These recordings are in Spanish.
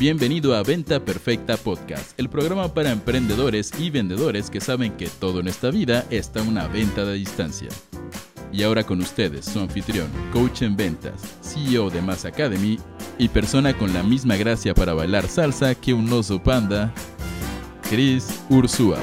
bienvenido a Venta Perfecta Podcast, el programa para emprendedores y vendedores que saben que todo en esta vida está una venta de distancia. Y ahora con ustedes, su anfitrión, coach en ventas, CEO de Mass Academy y persona con la misma gracia para bailar salsa que un oso panda, Chris Ursúa.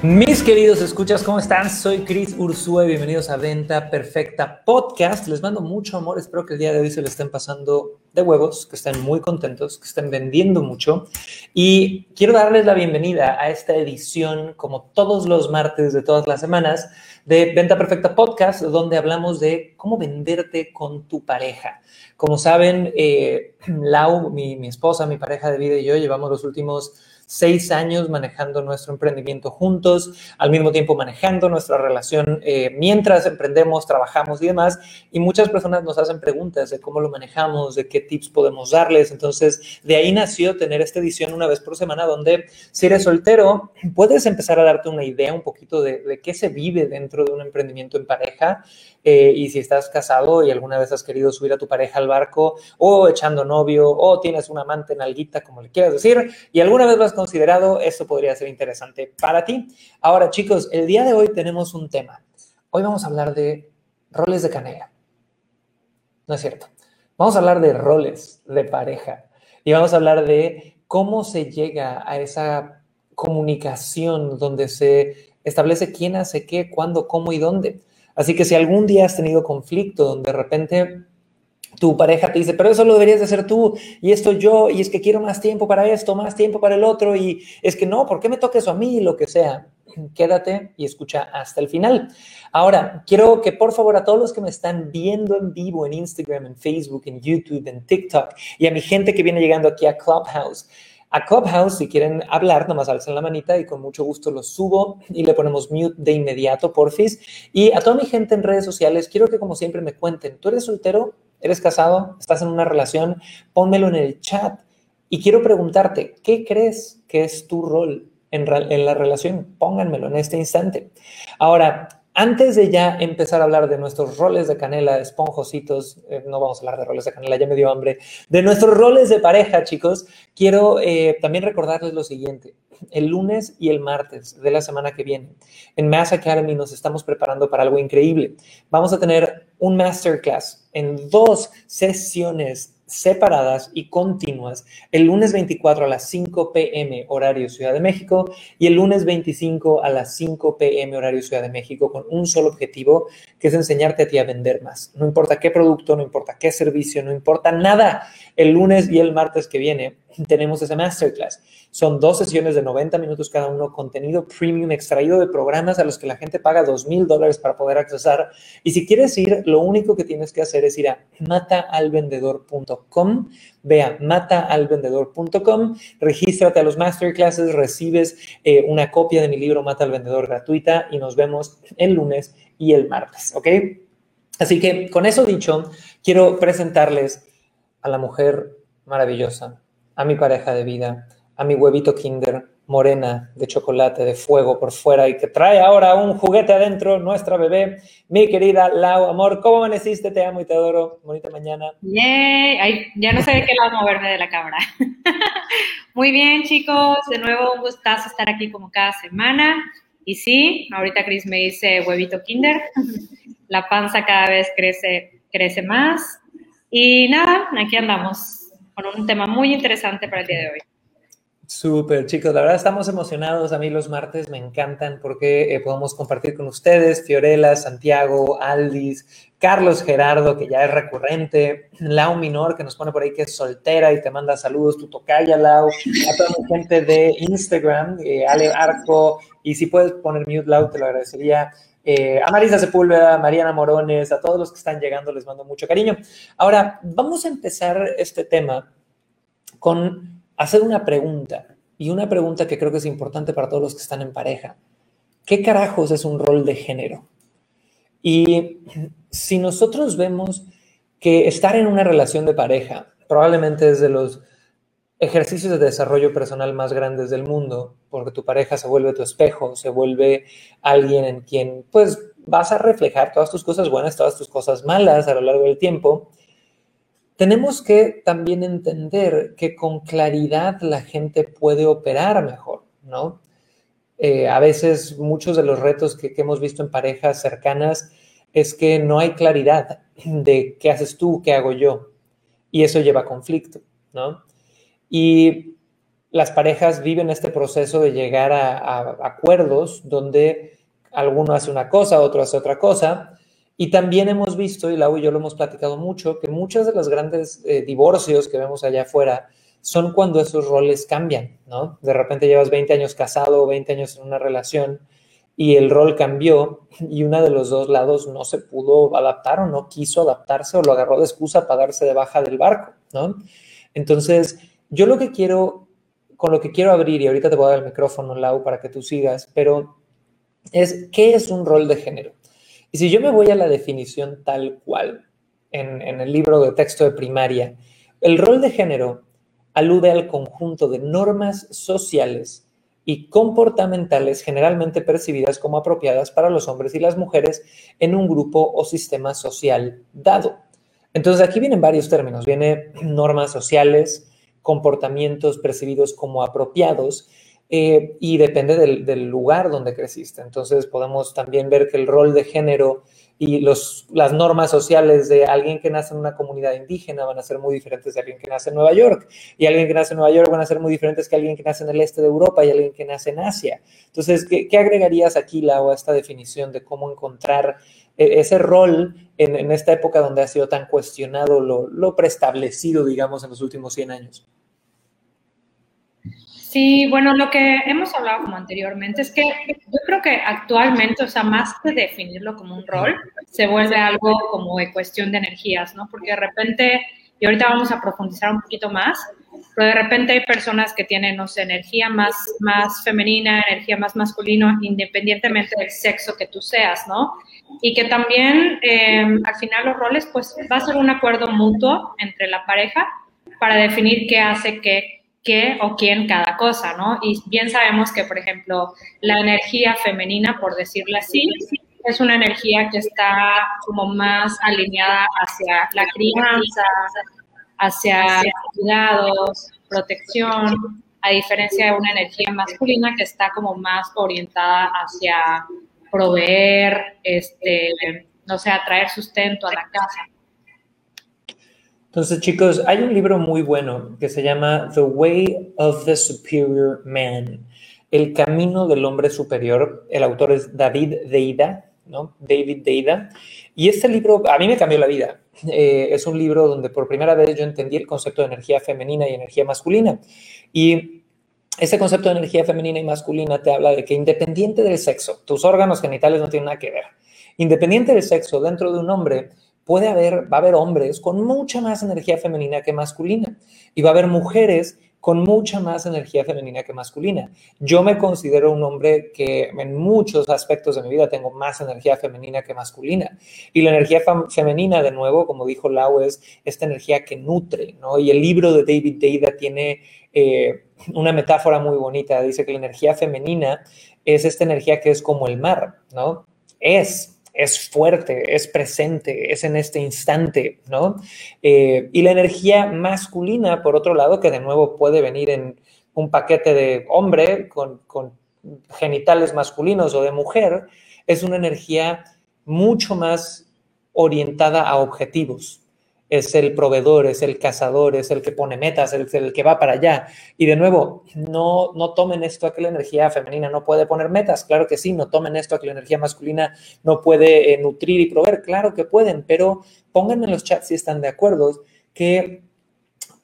Mis queridos escuchas, ¿cómo están? Soy Chris Ursúa y bienvenidos a Venta Perfecta Podcast. Les mando mucho amor, espero que el día de hoy se le estén pasando de huevos, que estén muy contentos, que estén vendiendo mucho. Y quiero darles la bienvenida a esta edición, como todos los martes de todas las semanas, de Venta Perfecta Podcast, donde hablamos de cómo venderte con tu pareja. Como saben, eh, Lau, mi, mi esposa, mi pareja de vida y yo llevamos los últimos seis años manejando nuestro emprendimiento juntos, al mismo tiempo manejando nuestra relación eh, mientras emprendemos, trabajamos y demás. Y muchas personas nos hacen preguntas de cómo lo manejamos, de qué tips podemos darles. Entonces, de ahí nació tener esta edición una vez por semana donde si eres soltero, puedes empezar a darte una idea un poquito de, de qué se vive dentro de un emprendimiento en pareja. Eh, y si estás casado y alguna vez has querido subir a tu pareja al barco o echando novio o tienes un amante en alguita, como le quieras decir, y alguna vez lo has considerado, esto podría ser interesante para ti. Ahora, chicos, el día de hoy tenemos un tema. Hoy vamos a hablar de roles de canela. No es cierto. Vamos a hablar de roles de pareja y vamos a hablar de cómo se llega a esa comunicación donde se establece quién hace qué, cuándo, cómo y dónde. Así que si algún día has tenido conflicto donde de repente tu pareja te dice, pero eso lo deberías de hacer tú, y esto yo, y es que quiero más tiempo para esto, más tiempo para el otro, y es que no, ¿por qué me toca eso a mí? Lo que sea, quédate y escucha hasta el final. Ahora, quiero que por favor a todos los que me están viendo en vivo en Instagram, en Facebook, en YouTube, en TikTok, y a mi gente que viene llegando aquí a Clubhouse, a Clubhouse, si quieren hablar, nomás alcen la manita y con mucho gusto los subo y le ponemos mute de inmediato, porfis. Y a toda mi gente en redes sociales, quiero que como siempre me cuenten, ¿tú eres soltero? ¿Eres casado? ¿Estás en una relación? Pónmelo en el chat. Y quiero preguntarte, ¿qué crees que es tu rol en, en la relación? Pónganmelo en este instante. Ahora, antes de ya empezar a hablar de nuestros roles de canela, esponjositos, eh, no vamos a hablar de roles de canela, ya me dio hambre, de nuestros roles de pareja, chicos, quiero eh, también recordarles lo siguiente. El lunes y el martes de la semana que viene, en Mass Academy nos estamos preparando para algo increíble. Vamos a tener un masterclass en dos sesiones separadas y continuas el lunes 24 a las 5 pm horario Ciudad de México y el lunes 25 a las 5 pm horario Ciudad de México con un solo objetivo que es enseñarte a ti a vender más. No importa qué producto, no importa qué servicio, no importa nada. El lunes y el martes que viene tenemos ese masterclass. Son dos sesiones de 90 minutos cada uno, contenido premium extraído de programas a los que la gente paga dos mil dólares para poder accesar. Y si quieres ir, lo único que tienes que hacer es ir a mataalvendedor.com, ve a mataalvendedor.com, regístrate a los masterclasses, recibes eh, una copia de mi libro Mata al Vendedor gratuita y nos vemos el lunes y el martes, ¿ok? Así que con eso dicho, quiero presentarles a la mujer maravillosa, a mi pareja de vida, a mi huevito Kinder morena de chocolate, de fuego por fuera y que trae ahora un juguete adentro, nuestra bebé, mi querida Lau, amor, ¿cómo amaneciste? Te amo y te adoro. Bonita mañana. Yay. ya no sé de qué lado moverme de la cámara. Muy bien, chicos. De nuevo, un gustazo estar aquí como cada semana. Y sí, ahorita Chris me dice huevito Kinder. La panza cada vez crece, crece más. Y nada, aquí andamos con un tema muy interesante para el día de hoy. Súper, chicos, la verdad estamos emocionados. A mí los martes me encantan porque eh, podemos compartir con ustedes, Fiorella, Santiago, Aldis, Carlos Gerardo, que ya es recurrente, Lau Minor, que nos pone por ahí que es soltera y te manda saludos, tu tocaya, Lau, a toda la gente de Instagram, eh, Ale Arco, y si puedes poner mute, Lau, te lo agradecería. Eh, a Marisa Sepúlveda, Mariana Morones, a todos los que están llegando les mando mucho cariño. Ahora, vamos a empezar este tema con hacer una pregunta, y una pregunta que creo que es importante para todos los que están en pareja. ¿Qué carajos es un rol de género? Y si nosotros vemos que estar en una relación de pareja probablemente es de los ejercicios de desarrollo personal más grandes del mundo, porque tu pareja se vuelve tu espejo, se vuelve alguien en quien pues vas a reflejar todas tus cosas buenas, todas tus cosas malas a lo largo del tiempo. Tenemos que también entender que con claridad la gente puede operar mejor, ¿no? Eh, a veces muchos de los retos que, hemos visto en parejas cercanas es que no hay claridad de qué haces tú, qué hago yo. Y eso lleva a conflicto, ¿no? Y las parejas viven este proceso de llegar a, acuerdos donde alguno hace una cosa, otro hace otra cosa. Y también hemos visto, y Lau y yo lo hemos platicado mucho, que muchos de los grandes eh, divorcios que vemos allá afuera son cuando esos roles cambian, ¿no? De repente llevas 20 años casado o 20 años en una relación y el rol cambió y uno de los dos lados no se pudo adaptar o no quiso adaptarse o lo agarró de excusa para darse de baja del barco, ¿no? Entonces, yo lo que quiero con lo que quiero abrir, y ahorita te voy a dar el micrófono, Lau, para que tú sigas, pero es, ¿qué es un rol de género? Y si yo me voy a la definición tal cual en, el libro de texto de primaria, el rol de género alude al conjunto de normas sociales y comportamentales generalmente percibidas como apropiadas para los hombres y las mujeres en un grupo o sistema social dado. Entonces aquí vienen varios términos, viene normas sociales, comportamientos percibidos como apropiados eh, y depende del, lugar donde creciste. Entonces podemos también ver que el rol de género y las normas sociales de alguien que nace en una comunidad indígena van a ser muy diferentes de alguien que nace en Nueva York. Y alguien que nace en Nueva York van a ser muy diferentes que alguien que nace en el este de Europa y alguien que nace en Asia. Entonces, ¿qué, agregarías aquí, Lau, a esta definición de cómo encontrar e, ese rol en, esta época donde ha sido tan cuestionado lo, lo preestablecido, digamos, en los últimos 100 años? Sí, bueno, lo que hemos hablado como anteriormente es que yo creo que actualmente, o sea, más que definirlo como un rol, se vuelve algo como de cuestión de energías, ¿no? Porque de repente, y ahorita vamos a profundizar un poquito más, pero de repente hay personas que tienen, no sé, energía más, más femenina, energía más masculina, independientemente del sexo que tú seas, ¿no? Y que también eh, al final los roles, pues va a ser un acuerdo mutuo entre la pareja para definir qué hace qué qué o quién cada cosa, ¿no? Y bien sabemos que, por ejemplo, la energía femenina, por decirlo así, es una energía que está como más alineada hacia la crianza, hacia cuidados, protección, a diferencia de una energía masculina que está como más orientada hacia proveer, este, no sé, traer sustento a la casa. Entonces, chicos, hay un libro muy bueno que se llama The Way of the Superior Man, El Camino del Hombre Superior. El autor es David Deida, ¿no? David Deida. Y este libro a mí me cambió la vida. Eh, es un libro donde por primera vez yo entendí el concepto de energía femenina y energía masculina. Y ese concepto de energía femenina y masculina te habla de que independiente del sexo, tus órganos genitales no tienen nada que ver. Independiente del sexo, dentro de un hombre, puede haber, va a haber hombres con mucha más energía femenina que masculina y va a haber mujeres con mucha más energía femenina que masculina. Yo me considero un hombre que en muchos aspectos de mi vida tengo más energía femenina que masculina. Y la energía femenina, de nuevo, como dijo Lau, es esta energía que nutre, ¿no? Y el libro de David Deida tiene eh, una metáfora muy bonita. Dice que la energía femenina es esta energía que es como el mar, ¿no? Es, es fuerte, es presente, es en este instante, ¿no? Eh, y la energía masculina, por otro lado, que de nuevo puede venir en un paquete de hombre con, con genitales masculinos o de mujer, es una energía mucho más orientada a objetivos, es el proveedor, es el cazador, es el que pone metas, es el, que va para allá. Y de nuevo, no, no tomen esto a que la energía femenina no puede poner metas, claro que sí, no tomen esto a que la energía masculina no puede eh, nutrir y proveer, claro que pueden, pero pongan en los chats si están de acuerdo que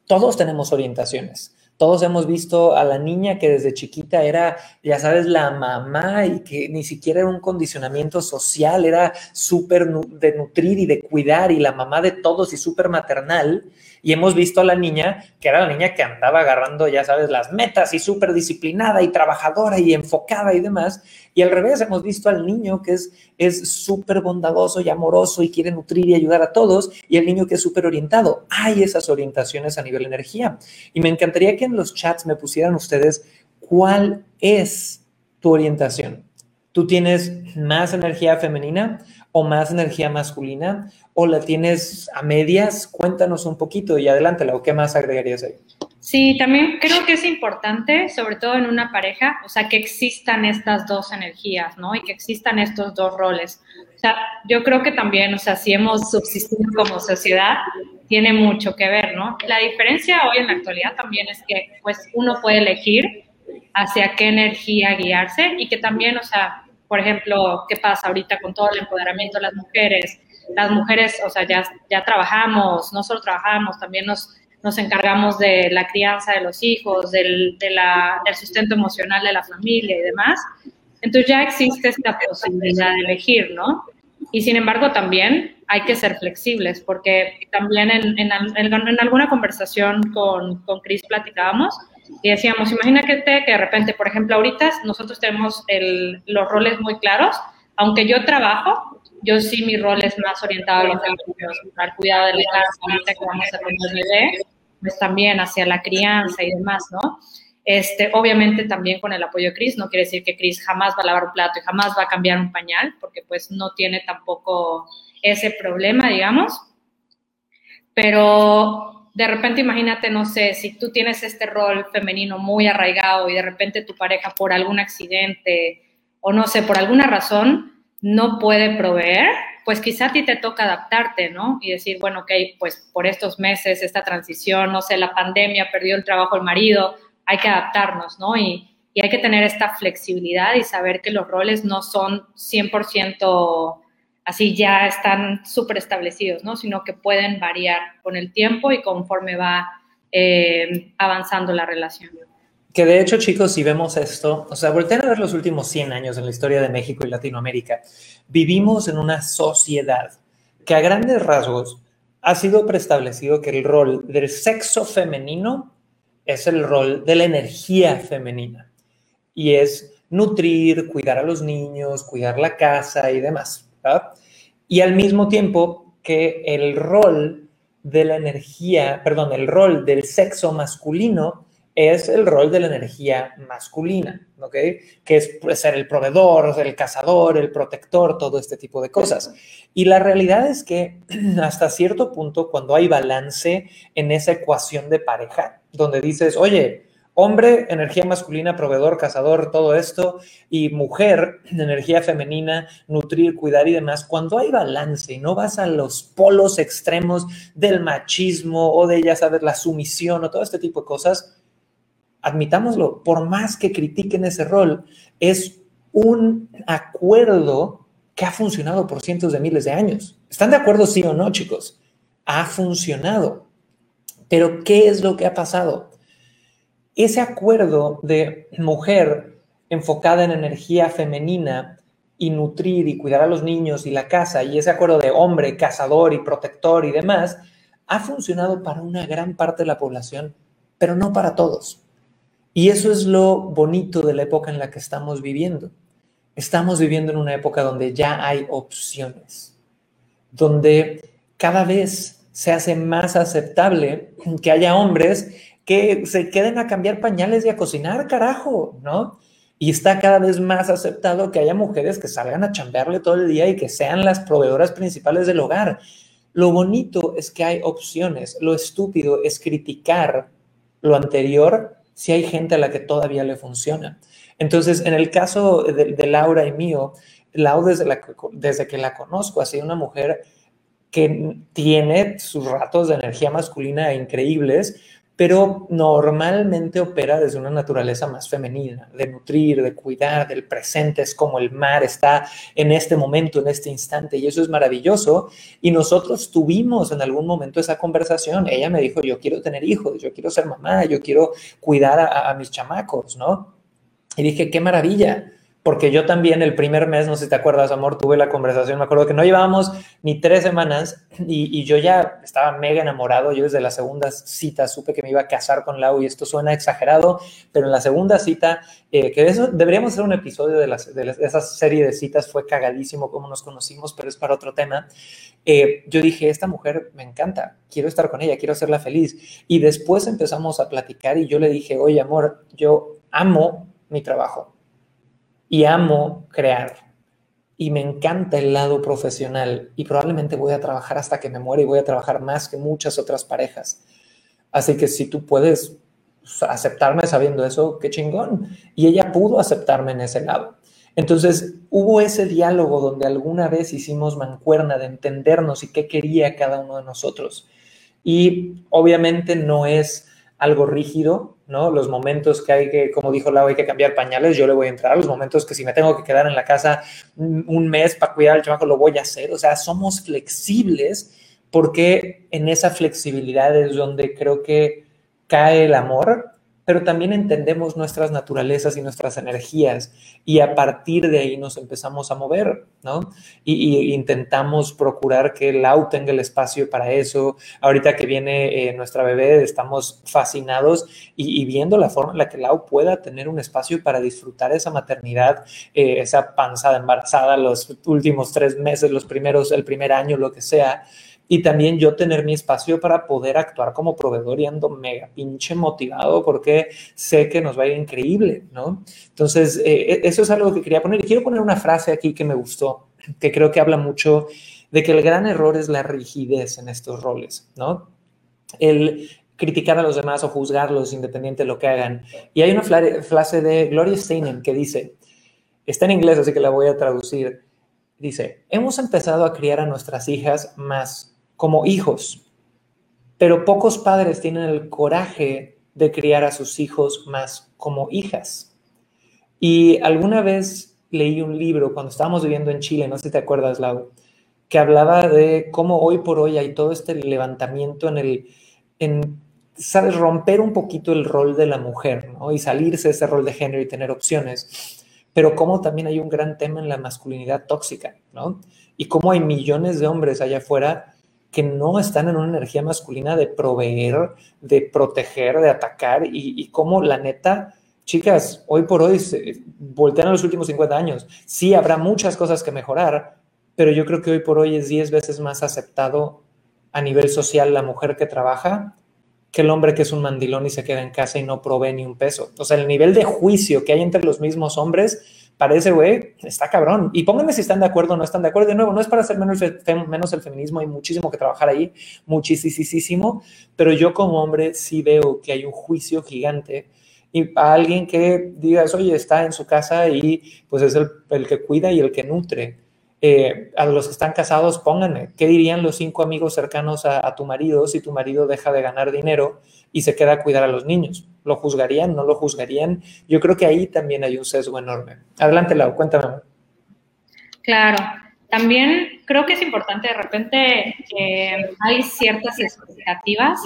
todos tenemos orientaciones. Todos hemos visto a la niña que desde chiquita era, ya sabes, la mamá y que ni siquiera era un condicionamiento social, era súper de nutrir y de cuidar y la mamá de todos y súper maternal. Y hemos visto a la niña, que era la niña que andaba agarrando, ya sabes, las metas y súper disciplinada y trabajadora y enfocada y demás. Y al revés, hemos visto al niño que es súper bondadoso y amoroso y quiere nutrir y ayudar a todos, y el niño que es súper orientado. Hay esas orientaciones a nivel energía. Y me encantaría que en los chats me pusieran ustedes cuál es tu orientación. ¿Tú tienes más energía femenina o más energía masculina o la tienes a medias? Cuéntanos un poquito y adelante, ¿o qué más agregarías ahí? Sí, también creo que es importante, sobre todo en una pareja, o sea, que existan estas dos energías, ¿no? Y que existan estos dos roles. O sea, yo creo que también, o sea, si hemos subsistido como sociedad, tiene mucho que ver, ¿no? La diferencia hoy en la actualidad también es que, pues, uno puede elegir hacia qué energía guiarse y que también, o sea, por ejemplo, qué pasa ahorita con todo el empoderamiento de las mujeres. Las mujeres, o sea, ya, ya trabajamos, no solo trabajamos, también nos nos encargamos de la crianza de los hijos, del, de la, del sustento emocional de la familia y demás. Entonces ya existe esta posibilidad de elegir, ¿no? Y sin embargo también hay que ser flexibles, porque también en, en, en alguna conversación con, con Chris platicábamos y decíamos, imagínate que de repente, por ejemplo, ahorita nosotros tenemos el, los roles muy claros, aunque yo trabajo, yo sí mi rol es más orientado a al cuidado de la casa, ahorita que vamos a tener bebé, pues también hacia la crianza y demás, ¿no? Este, obviamente también con el apoyo de Cris, no quiere decir que Cris jamás va a lavar un plato y jamás va a cambiar un pañal, porque pues no tiene tampoco ese problema, digamos. Pero de repente imagínate, no sé, si tú tienes este rol femenino muy arraigado y de repente tu pareja por algún accidente o no sé, por alguna razón no puede proveer, pues quizá a ti te toca adaptarte, ¿no? Y decir, bueno, ok, pues por estos meses, esta transición, no sé, la pandemia, perdió el trabajo el marido, hay que adaptarnos, ¿no? Y, hay que tener esta flexibilidad y saber que los roles no son 100% así ya están súper establecidos, ¿no? Sino que pueden variar con el tiempo y conforme va eh, avanzando la relación. Que de hecho, chicos, si vemos esto, o sea, volteen a ver los últimos 100 años en la historia de México y Latinoamérica, vivimos en una sociedad que a grandes rasgos ha sido preestablecido que el rol del sexo femenino es el rol de la energía femenina y es nutrir, cuidar a los niños, cuidar la casa y demás. Y al mismo tiempo que el rol de la energía, perdón, el rol del sexo masculino es el rol de la energía masculina, ¿ok? Que es puede ser el proveedor, el cazador, el protector, todo este tipo de cosas. Y la realidad es que hasta cierto punto, cuando hay balance en esa ecuación de pareja, donde dices, oye, hombre, energía masculina, proveedor, cazador, todo esto, y mujer, energía femenina, nutrir, cuidar y demás, cuando hay balance y no vas a los polos extremos del machismo o de, ya sabes, la sumisión o todo este tipo de cosas, admitámoslo, por más que critiquen ese rol, es un acuerdo que ha funcionado por cientos de miles de años. ¿Están de acuerdo, sí o no, chicos? Ha funcionado. Pero, ¿qué es lo que ha pasado? Ese acuerdo de mujer enfocada en energía femenina y nutrir y cuidar a los niños y la casa, y ese acuerdo de hombre, cazador y protector y demás, ha funcionado para una gran parte de la población, pero no para todos. Y eso es lo bonito de la época en la que estamos viviendo. Estamos viviendo en una época donde ya hay opciones, donde cada vez se hace más aceptable que haya hombres que se queden a cambiar pañales y a cocinar, carajo, ¿no? Y está cada vez más aceptado que haya mujeres que salgan a chambearle todo el día y que sean las proveedoras principales del hogar. Lo bonito es que hay opciones. Lo estúpido es criticar lo anterior si hay gente a la que todavía le funciona. Entonces, en el caso de, Laura y mío, Laura desde, desde que la conozco ha sido una mujer que tiene sus ratos de energía masculina increíbles, pero normalmente opera desde una naturaleza más femenina, de nutrir, de cuidar, del presente, es como el mar está en este momento, en este instante, y eso es maravilloso. Y nosotros tuvimos en algún momento esa conversación. Ella me dijo, yo quiero tener hijos, yo quiero ser mamá, yo quiero cuidar a, a mis chamacos, ¿no? Y dije, qué maravilla porque yo también el primer mes, no sé si te acuerdas, amor, tuve la conversación, me acuerdo que no llevábamos ni tres semanas y, yo ya estaba mega enamorado, yo desde la segunda cita supe que me iba a casar con Lau y esto suena exagerado, pero en la segunda cita, eh, que eso deberíamos hacer un episodio de, de, esa serie de citas, fue cagadísimo cómo nos conocimos, pero es para otro tema. Eh, yo dije, esta mujer me encanta, quiero estar con ella, quiero hacerla feliz. Y después empezamos a platicar y yo le dije, oye, amor, yo amo mi trabajo y amo crear. y me encanta el lado profesional y probablemente voy a trabajar hasta que me muera y voy a trabajar más que muchas otras parejas. Así que si tú puedes aceptarme sabiendo eso, qué chingón. Y ella pudo aceptarme en ese lado. Entonces hubo ese diálogo donde alguna vez hicimos mancuerna de entendernos y qué quería cada uno de nosotros. Y obviamente no es algo rígido, ¿no? Los momentos que hay que, como dijo Lau, hay que cambiar pañales, yo le voy a entrar. Los momentos que si me tengo que quedar en la casa un mes para cuidar al chamaco, lo voy a hacer. O sea, somos flexibles porque en esa flexibilidad es donde creo que cae el amor pero también entendemos nuestras naturalezas y nuestras energías y a partir de ahí nos empezamos a mover, ¿no? Y, intentamos procurar que Lau tenga el espacio para eso. Ahorita que viene eh, nuestra bebé, estamos fascinados y, viendo la forma en la que Lau pueda tener un espacio para disfrutar esa maternidad, eh, esa panzada embarazada, los últimos tres meses, los primeros, el primer año, lo que sea y también yo tener mi espacio para poder actuar como proveedor y ando mega pinche motivado porque sé que nos va a ir increíble, ¿no? Entonces, eh, e, eso es algo que quería poner. Y quiero poner una frase aquí que me gustó, que creo que habla mucho de que el gran error es la rigidez en estos roles, ¿no? El criticar a los demás o juzgarlos independiente de lo que hagan. Y hay una frase de Gloria Steinem que dice, está en inglés, así que la voy a traducir. Dice, hemos empezado a criar a nuestras hijas más como hijos, pero pocos padres tienen el coraje de criar a sus hijos más como hijas. Y alguna vez leí un libro cuando estábamos viviendo en Chile, no sé si te acuerdas, Lau, que hablaba de cómo hoy por hoy hay todo este levantamiento en el, ¿sabes? Romper un poquito el rol de la mujer, ¿no? Y salirse de ese rol de género y tener opciones. Pero cómo también hay un gran tema en la masculinidad tóxica, ¿no? Y cómo hay millones de hombres allá afuera que no están en una energía masculina de proveer, de proteger, de atacar y, y como la neta, chicas, hoy por hoy se voltean a los últimos 50 años. Sí, habrá muchas cosas que mejorar, pero yo creo que hoy por hoy es 10 veces más aceptado a nivel social la mujer que trabaja que el hombre que es un mandilón y se queda en casa y no provee ni un peso. O sea, el nivel de juicio que hay entre los mismos hombres parece, güey, está cabrón. Y pónganme si están de acuerdo o no están de acuerdo. De nuevo, no es para hacer menos, el feminismo, hay muchísimo que trabajar ahí, muchísimo, pero yo como hombre sí veo que hay un juicio gigante y a alguien que digas, oye, está en su casa y pues es el, el que cuida y el que nutre. Eh, a los que están casados, pónganme, ¿qué dirían los cinco amigos cercanos a tu marido si tu marido deja de ganar dinero y se queda a cuidar a los niños? ¿Lo juzgarían? ¿No lo juzgarían? Yo creo que ahí también hay un sesgo enorme. Adelante, Lau, cuéntame. Claro, también creo que es importante de repente que hay ciertas expectativas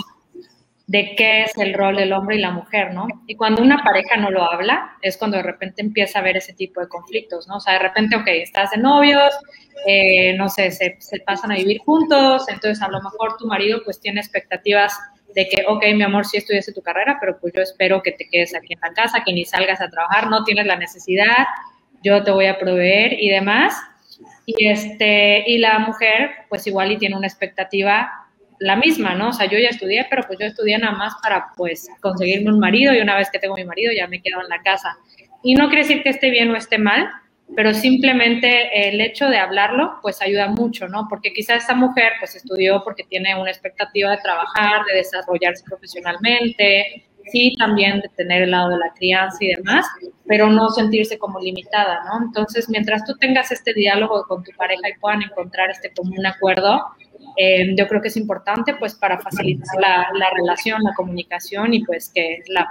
de qué es el rol del hombre y la mujer, ¿no? Y cuando una pareja no lo habla, es cuando de repente empieza a haber ese tipo de conflictos, ¿no? O sea, de repente, ok, estás de novios, eh, no sé, se, se, pasan a vivir juntos, entonces a lo mejor tu marido pues tiene expectativas de que, ok, mi amor, sí estudiaste tu carrera, pero pues yo espero que te quedes aquí en la casa, que ni salgas a trabajar, no tienes la necesidad, yo te voy a proveer y demás. Y, este, y la mujer, pues igual y tiene una expectativa la misma, ¿no? O sea, yo ya estudié, pero pues yo estudié nada más para, pues, conseguirme un marido y una vez que tengo mi marido ya me quedo en la casa. Y no quiere decir que esté bien o esté mal, pero simplemente el hecho de hablarlo, pues ayuda mucho, ¿no? Porque quizá esta mujer, pues estudió porque tiene una expectativa de trabajar, de desarrollarse profesionalmente, sí, también de tener el lado de la crianza y demás, pero no sentirse como limitada, ¿no? Entonces, mientras tú tengas este diálogo con tu pareja y puedan encontrar este común acuerdo, eh, yo creo que es importante, pues, para facilitar la, la relación, la comunicación y, pues, que la,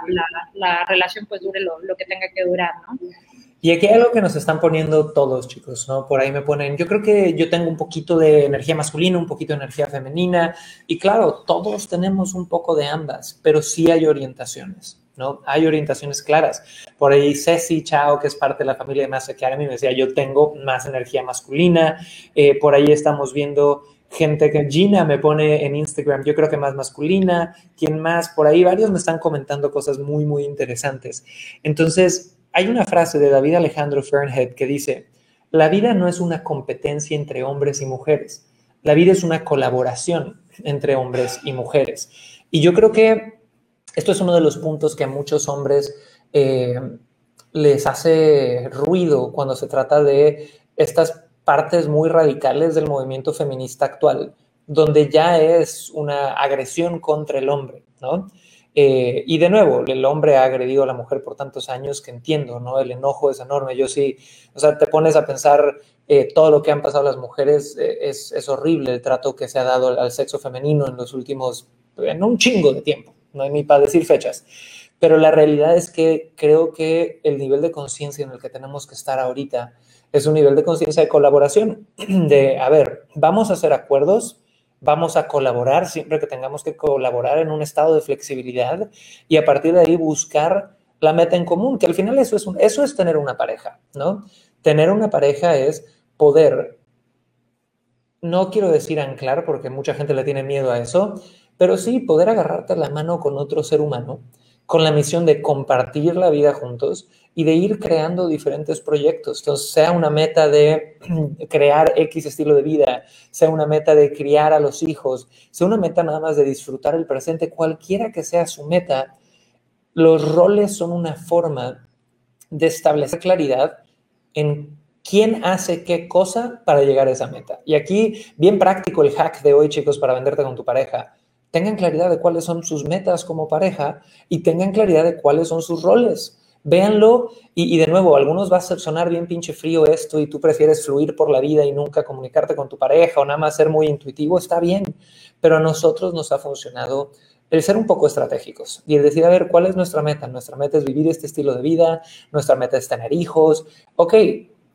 la relación, pues, dure lo, lo que tenga que durar, ¿no? Y aquí hay algo que nos están poniendo todos, chicos, ¿no? Por ahí me ponen, yo creo que yo tengo un poquito de energía masculina, un poquito de energía femenina, y claro, todos tenemos un poco de ambas, pero sí hay orientaciones, ¿no? Hay orientaciones claras. Por ahí Ceci Chao, que es parte de la familia de Master Academy, me decía, yo tengo más energía masculina. Eh, por ahí estamos viendo gente que Gina me pone en Instagram, yo creo que más masculina, ¿quién más? Por ahí varios me están comentando cosas muy, muy interesantes. Entonces, hay una frase de David Alejandro Fernhead que dice, la vida no es una competencia entre hombres y mujeres, la vida es una colaboración entre hombres y mujeres. Y yo creo que esto es uno de los puntos que a muchos hombres eh, les hace ruido cuando se trata de estas partes muy radicales del movimiento feminista actual, donde ya es una agresión contra el hombre, ¿no? Eh, y de nuevo, el hombre ha agredido a la mujer por tantos años que entiendo, ¿no? El enojo es enorme. Yo sí, o sea, te pones a pensar eh, todo lo que han pasado las mujeres, eh, es, es, horrible el trato que se ha dado al, al, sexo femenino en los últimos, en un chingo de tiempo, no hay ni para decir fechas. Pero la realidad es que creo que el nivel de conciencia en el que tenemos que estar ahorita es un nivel de conciencia de colaboración, de, a ver, vamos a hacer acuerdos, vamos a colaborar siempre que tengamos que colaborar en un estado de flexibilidad y a partir de ahí buscar la meta en común, que al final eso es, eso es tener una pareja, ¿no? Tener una pareja es poder, no quiero decir anclar porque mucha gente le tiene miedo a eso, pero sí poder agarrarte la mano con otro ser humano con la misión de compartir la vida juntos y de ir creando diferentes proyectos. Entonces, sea una meta de crear X estilo de vida, sea una meta de criar a los hijos, sea una meta nada más de disfrutar el presente, cualquiera que sea su meta, los roles son una forma de establecer claridad en quién hace qué cosa para llegar a esa meta. Y aquí, bien práctico el hack de hoy, chicos, para venderte con tu pareja tengan claridad de cuáles son sus metas como pareja y tengan claridad de cuáles son sus roles. Véanlo. Y, de nuevo, algunos va a sonar bien pinche frío esto y tú prefieres fluir por la vida y nunca comunicarte con tu pareja o nada más ser muy intuitivo, está bien, pero a nosotros nos ha funcionado el ser un poco estratégicos y el decir, a ver, ¿cuál es nuestra meta? Nuestra meta es vivir este estilo de vida, nuestra meta es tener hijos, ok,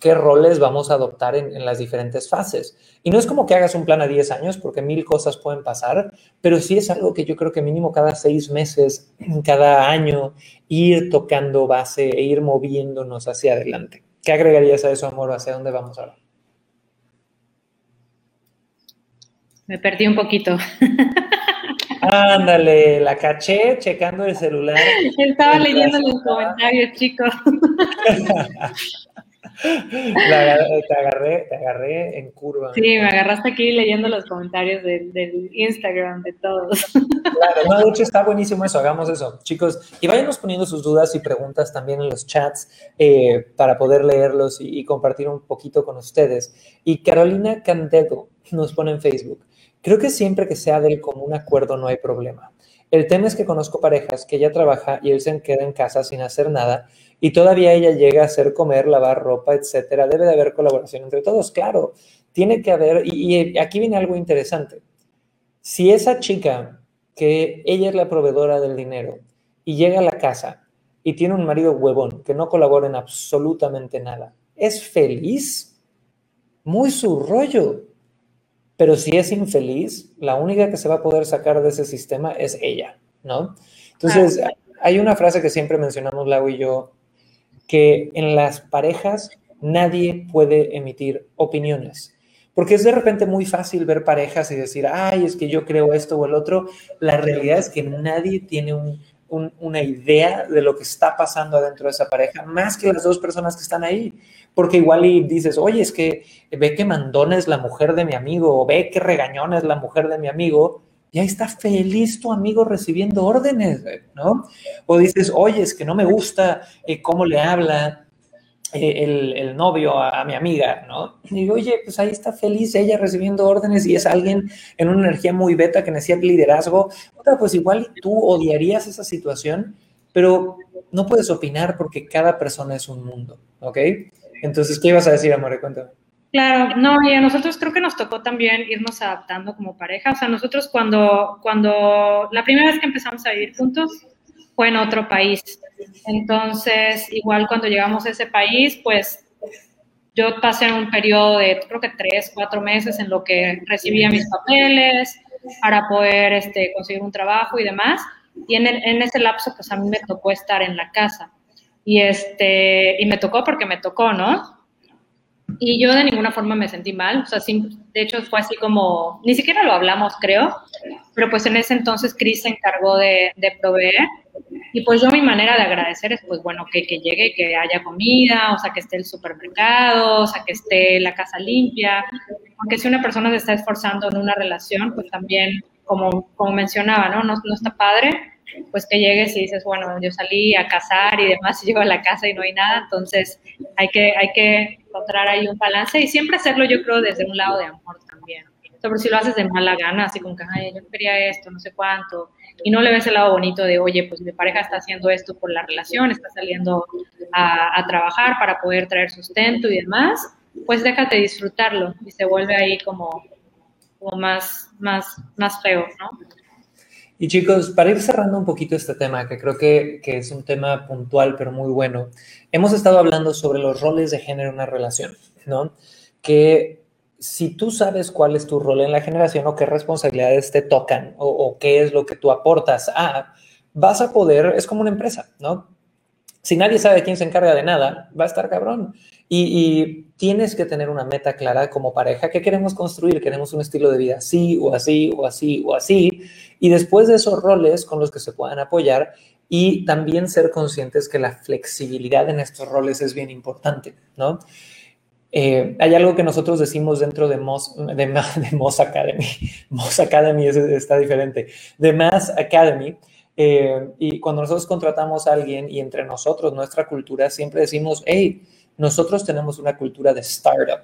qué roles vamos a adoptar en, en, las diferentes fases. Y no es como que hagas un plan a 10 años, porque mil cosas pueden pasar, pero sí es algo que yo creo que mínimo cada seis meses, cada año, ir tocando base e ir moviéndonos hacia adelante. ¿Qué agregarías a eso, amor? ¿Hacia dónde vamos ahora? Me perdí un poquito. Ándale, la caché checando el celular. Estaba leyendo los comentarios, chicos. La, te, agarré, te agarré en curva. Sí, me agarraste aquí leyendo los comentarios del, del Instagram de todos. Claro, no, de hecho está buenísimo eso, hagamos eso. Chicos, y váyanos poniendo sus dudas y preguntas también en los chats eh, para poder leerlos y, y, compartir un poquito con ustedes. Y Carolina Candedo nos pone en Facebook. Creo que siempre que sea del común acuerdo no hay problema. El tema es que conozco parejas que ella trabaja y él se queda en casa sin hacer nada y todavía ella llega a hacer comer, lavar ropa, etcétera. Debe de haber colaboración entre todos, claro. Tiene que haber, y, y aquí viene algo interesante. Si esa chica, que ella es la proveedora del dinero, y llega a la casa y tiene un marido huevón que no colabora en absolutamente nada, ¿es feliz? Muy su rollo. Pero si es infeliz, la única que se va a poder sacar de ese sistema es ella, ¿no? Entonces, hay una frase que siempre mencionamos, Lau y yo, que en las parejas nadie puede emitir opiniones. Porque es de repente muy fácil ver parejas y decir, ay, es que yo creo esto o el otro. La realidad es que nadie tiene un, un, una idea de lo que está pasando adentro de esa pareja, más que las dos personas que están ahí. Porque igual y dices, oye, es que ve que mandona es la mujer de mi amigo, o ve que regañona es la mujer de mi amigo, y ahí está feliz tu amigo recibiendo órdenes, ¿no? O dices, oye, es que no me gusta eh, cómo le habla eh, el, el, novio a, mi amiga, ¿no? Y digo, oye, pues ahí está feliz ella recibiendo órdenes y es alguien en una energía muy beta que necesita liderazgo. Otra, pues igual tú odiarías esa situación, pero no puedes opinar porque cada persona es un mundo, ¿ok? Entonces, ¿qué ibas a decir, amor? Cuéntame. Claro, no, y a nosotros creo que nos tocó también irnos adaptando como pareja. O sea, nosotros cuando, cuando la primera vez que empezamos a vivir juntos fue en otro país. Entonces, igual cuando llegamos a ese país, pues yo pasé un periodo de creo que tres, cuatro meses en lo que recibía mis papeles para poder este, conseguir un trabajo y demás. Y en, el, en ese lapso, pues a mí me tocó estar en la casa. Y, este, y me tocó porque me tocó, ¿no? Y yo de ninguna forma me sentí mal, o sea, sí, de hecho fue así como, ni siquiera lo hablamos, creo, pero pues en ese entonces Cris se encargó de, de, proveer y pues yo mi manera de agradecer es pues bueno, que, que llegue, que haya comida, o sea, que esté el supermercado, o sea, que esté la casa limpia, aunque si una persona se está esforzando en una relación, pues también, como, como mencionaba, ¿no? ¿no? No está padre pues que llegues y dices, bueno, yo salí a cazar y demás, y llego a la casa y no hay nada, entonces hay que, hay que encontrar ahí un balance y siempre hacerlo yo creo desde un lado de amor también. Sobre si lo haces de mala gana, así como que, ay, yo quería esto, no sé cuánto, y no le ves el lado bonito de, oye, pues mi pareja está haciendo esto por la relación, está saliendo a, trabajar para poder traer sustento y demás, pues déjate disfrutarlo y se vuelve ahí como, como más, más, más feo, ¿no? Y chicos, para ir cerrando un poquito este tema, que creo que, que, es un tema puntual pero muy bueno, hemos estado hablando sobre los roles de género en una relación, ¿no? Que si tú sabes cuál es tu rol en la generación o qué responsabilidades te tocan o, o qué es lo que tú aportas a, vas a poder, es como una empresa, ¿no? Si nadie sabe quién se encarga de nada, va a estar cabrón. Y, tienes que tener una meta clara como pareja. ¿Qué queremos construir? Queremos un estilo de vida así o así o así o así. Y después de esos roles con los que se puedan apoyar y también ser conscientes que la flexibilidad en estos roles es bien importante, ¿no? Eh, hay algo que nosotros decimos dentro de Moss, de, de Moss Academy. Moss Academy es, está diferente. De Mass Academy. Eh, y cuando nosotros contratamos a alguien y entre nosotros, nuestra cultura, siempre decimos, hey, nosotros tenemos una cultura de startup.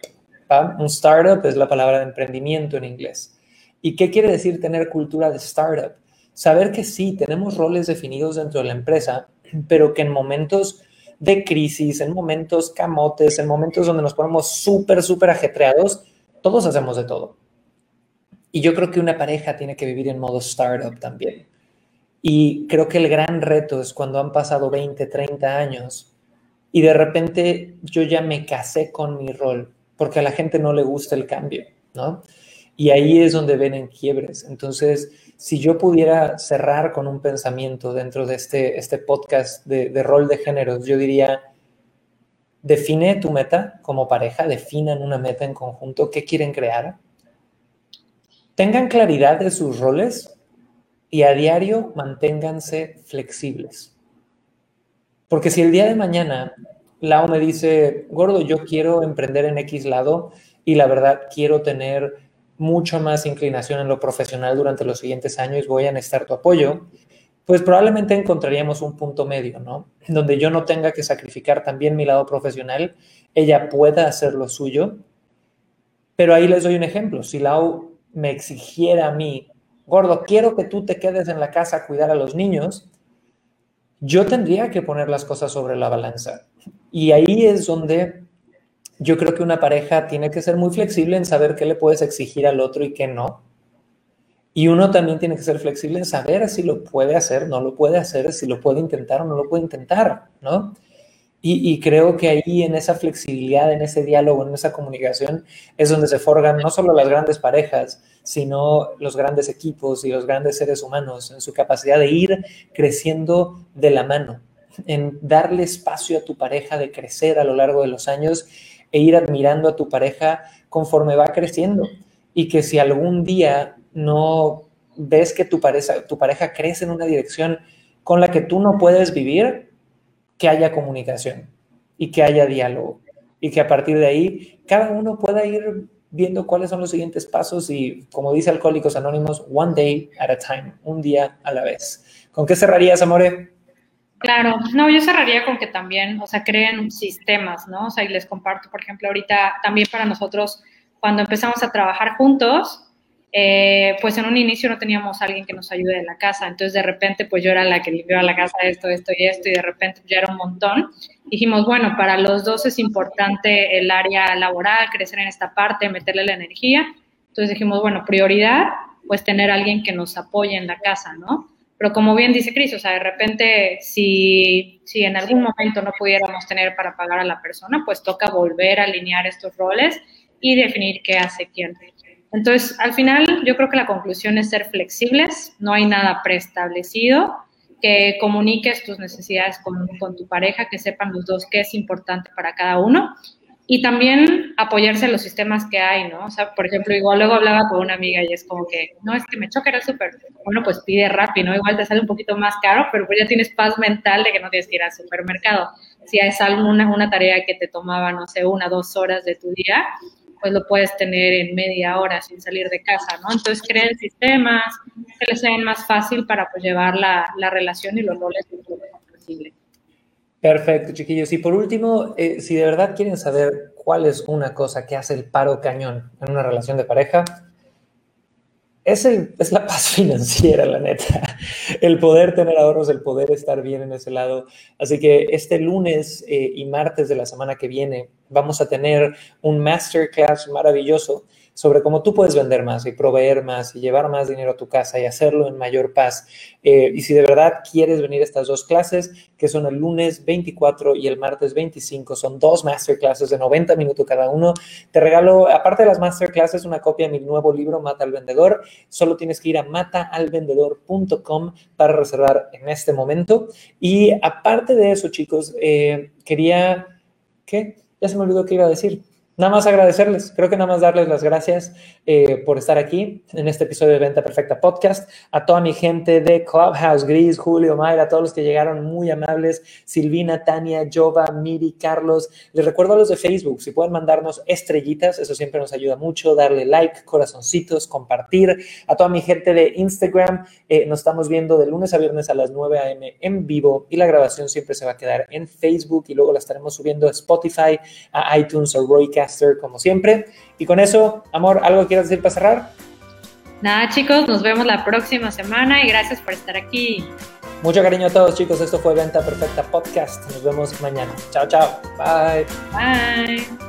Un startup es la palabra de emprendimiento en inglés. ¿Y qué quiere decir tener cultura de startup? Saber que sí, tenemos roles definidos dentro de la empresa, pero que en momentos de crisis, en momentos camotes, en momentos donde nos ponemos súper, súper ajetreados, todos hacemos de todo. Y yo creo que una pareja tiene que vivir en modo startup también. Y creo que el gran reto es cuando han pasado 20, 30 años y de repente yo ya me casé con mi rol, porque a la gente no le gusta el cambio, ¿no? Y ahí es donde ven en quiebres. Entonces, si yo pudiera cerrar con un pensamiento dentro de este, este podcast de, de rol de géneros, yo diría, define tu meta como pareja, definan una meta en conjunto, qué quieren crear, tengan claridad de sus roles y a diario manténganse flexibles. Porque si el día de mañana Lau me dice, gordo, yo quiero emprender en X lado y la verdad quiero tener mucho más inclinación en lo profesional durante los siguientes años, voy a necesitar tu apoyo, pues probablemente encontraríamos un punto medio, ¿no? Donde yo no tenga que sacrificar también mi lado profesional, ella pueda hacer lo suyo, pero ahí les doy un ejemplo. Si Lau me exigiera a mí, gordo, quiero que tú te quedes en la casa a cuidar a los niños, yo tendría que poner las cosas sobre la balanza. Y ahí es donde yo creo que una pareja tiene que ser muy flexible en saber qué le puedes exigir al otro y qué no. Y uno también tiene que ser flexible en saber si lo puede hacer, no lo puede hacer, si lo puede intentar o no lo puede intentar, ¿no? Y, creo que ahí en esa flexibilidad, en ese diálogo, en esa comunicación, es donde se forjan no solo las grandes parejas, sino los grandes equipos y los grandes seres humanos, en su capacidad de ir creciendo de la mano, en darle espacio a tu pareja de crecer a lo largo de los años e ir admirando a tu pareja conforme va creciendo. Y que si algún día no ves que tu pareja, tu pareja crece en una dirección con la que tú no puedes vivir, que haya comunicación y que haya diálogo y que a partir de ahí cada uno pueda ir viendo cuáles son los siguientes pasos y, como dice Alcohólicos Anónimos, one day at a time, un día a la vez. ¿Con qué cerrarías, Amore? Claro, no, yo cerraría con que también, o sea, creen sistemas, ¿no? O sea, y les comparto, por ejemplo, ahorita también para nosotros, cuando empezamos a trabajar juntos, eh, pues en un inicio no teníamos alguien que nos ayude en la casa, entonces de repente pues yo era la que limpiaba la casa esto, esto y esto y de repente ya era un montón. Dijimos, bueno, para los dos es importante el área laboral, crecer en esta parte, meterle la energía. Entonces dijimos, bueno, prioridad, pues tener alguien que nos apoye en la casa, ¿no? Pero como bien dice Cris, o sea, de repente si, si en algún momento no pudiéramos tener para pagar a la persona, pues toca volver a alinear estos roles y definir qué hace quién. Entonces, al final, yo creo que la conclusión es ser flexibles, no hay nada preestablecido, que comuniques tus necesidades con, tu pareja, que sepan los dos qué es importante para cada uno y también apoyarse en los sistemas que hay, ¿no? O sea, por ejemplo, igual luego hablaba con una amiga y es como que, no, es que me choca el súper, bueno, pues pide rápido, ¿no? Igual te sale un poquito más caro, pero pues ya tienes paz mental de que no tienes que ir al supermercado. Si es alguna una tarea que te tomaba, no sé, una, dos horas de tu día, pues lo puedes tener en media hora sin salir de casa, ¿no? Entonces creen sistemas que les sean más fácil para pues llevar la, la relación y los roles lo más posible. Perfecto, chiquillos. Y por último, eh, si de verdad quieren saber cuál es una cosa que hace el paro cañón en una relación de pareja, es, el, es la paz financiera, la neta. El poder tener ahorros, el poder estar bien en ese lado. Así que este lunes eh, y martes de la semana que viene vamos a tener un masterclass maravilloso sobre cómo tú puedes vender más y proveer más y llevar más dinero a tu casa y hacerlo en mayor paz. Eh, y si de verdad quieres venir a estas dos clases, que son el lunes 24 y el martes 25, son dos masterclasses de 90 minutos cada uno, te regalo, aparte de las masterclasses, una copia de mi nuevo libro, Mata al Vendedor. Solo tienes que ir a mataalvendedor.com para reservar en este momento. Y aparte de eso, chicos, eh, quería... ¿Qué? Ya se me olvidó qué iba a decir. Nada más agradecerles, creo que nada más darles las gracias eh, por estar aquí en este episodio de Venta Perfecta Podcast, a toda mi gente de Clubhouse, Gris, Julio, Mayra, a todos los que llegaron muy amables, Silvina, Tania, Jova, Miri, Carlos. Les recuerdo a los de Facebook, si pueden mandarnos estrellitas, eso siempre nos ayuda mucho, darle like, corazoncitos, compartir. A toda mi gente de Instagram, eh, nos estamos viendo de lunes a viernes a las 9 a.m. en vivo y la grabación siempre se va a quedar en Facebook y luego la estaremos subiendo a Spotify, a iTunes o Roycast como siempre. Y con eso, amor, ¿algo quieras decir para cerrar? Nada, chicos, nos vemos la próxima semana y gracias por estar aquí. Mucho cariño a todos, chicos. Esto fue Venta Perfecta Podcast. Nos vemos mañana. Chao, chao. Bye. Bye.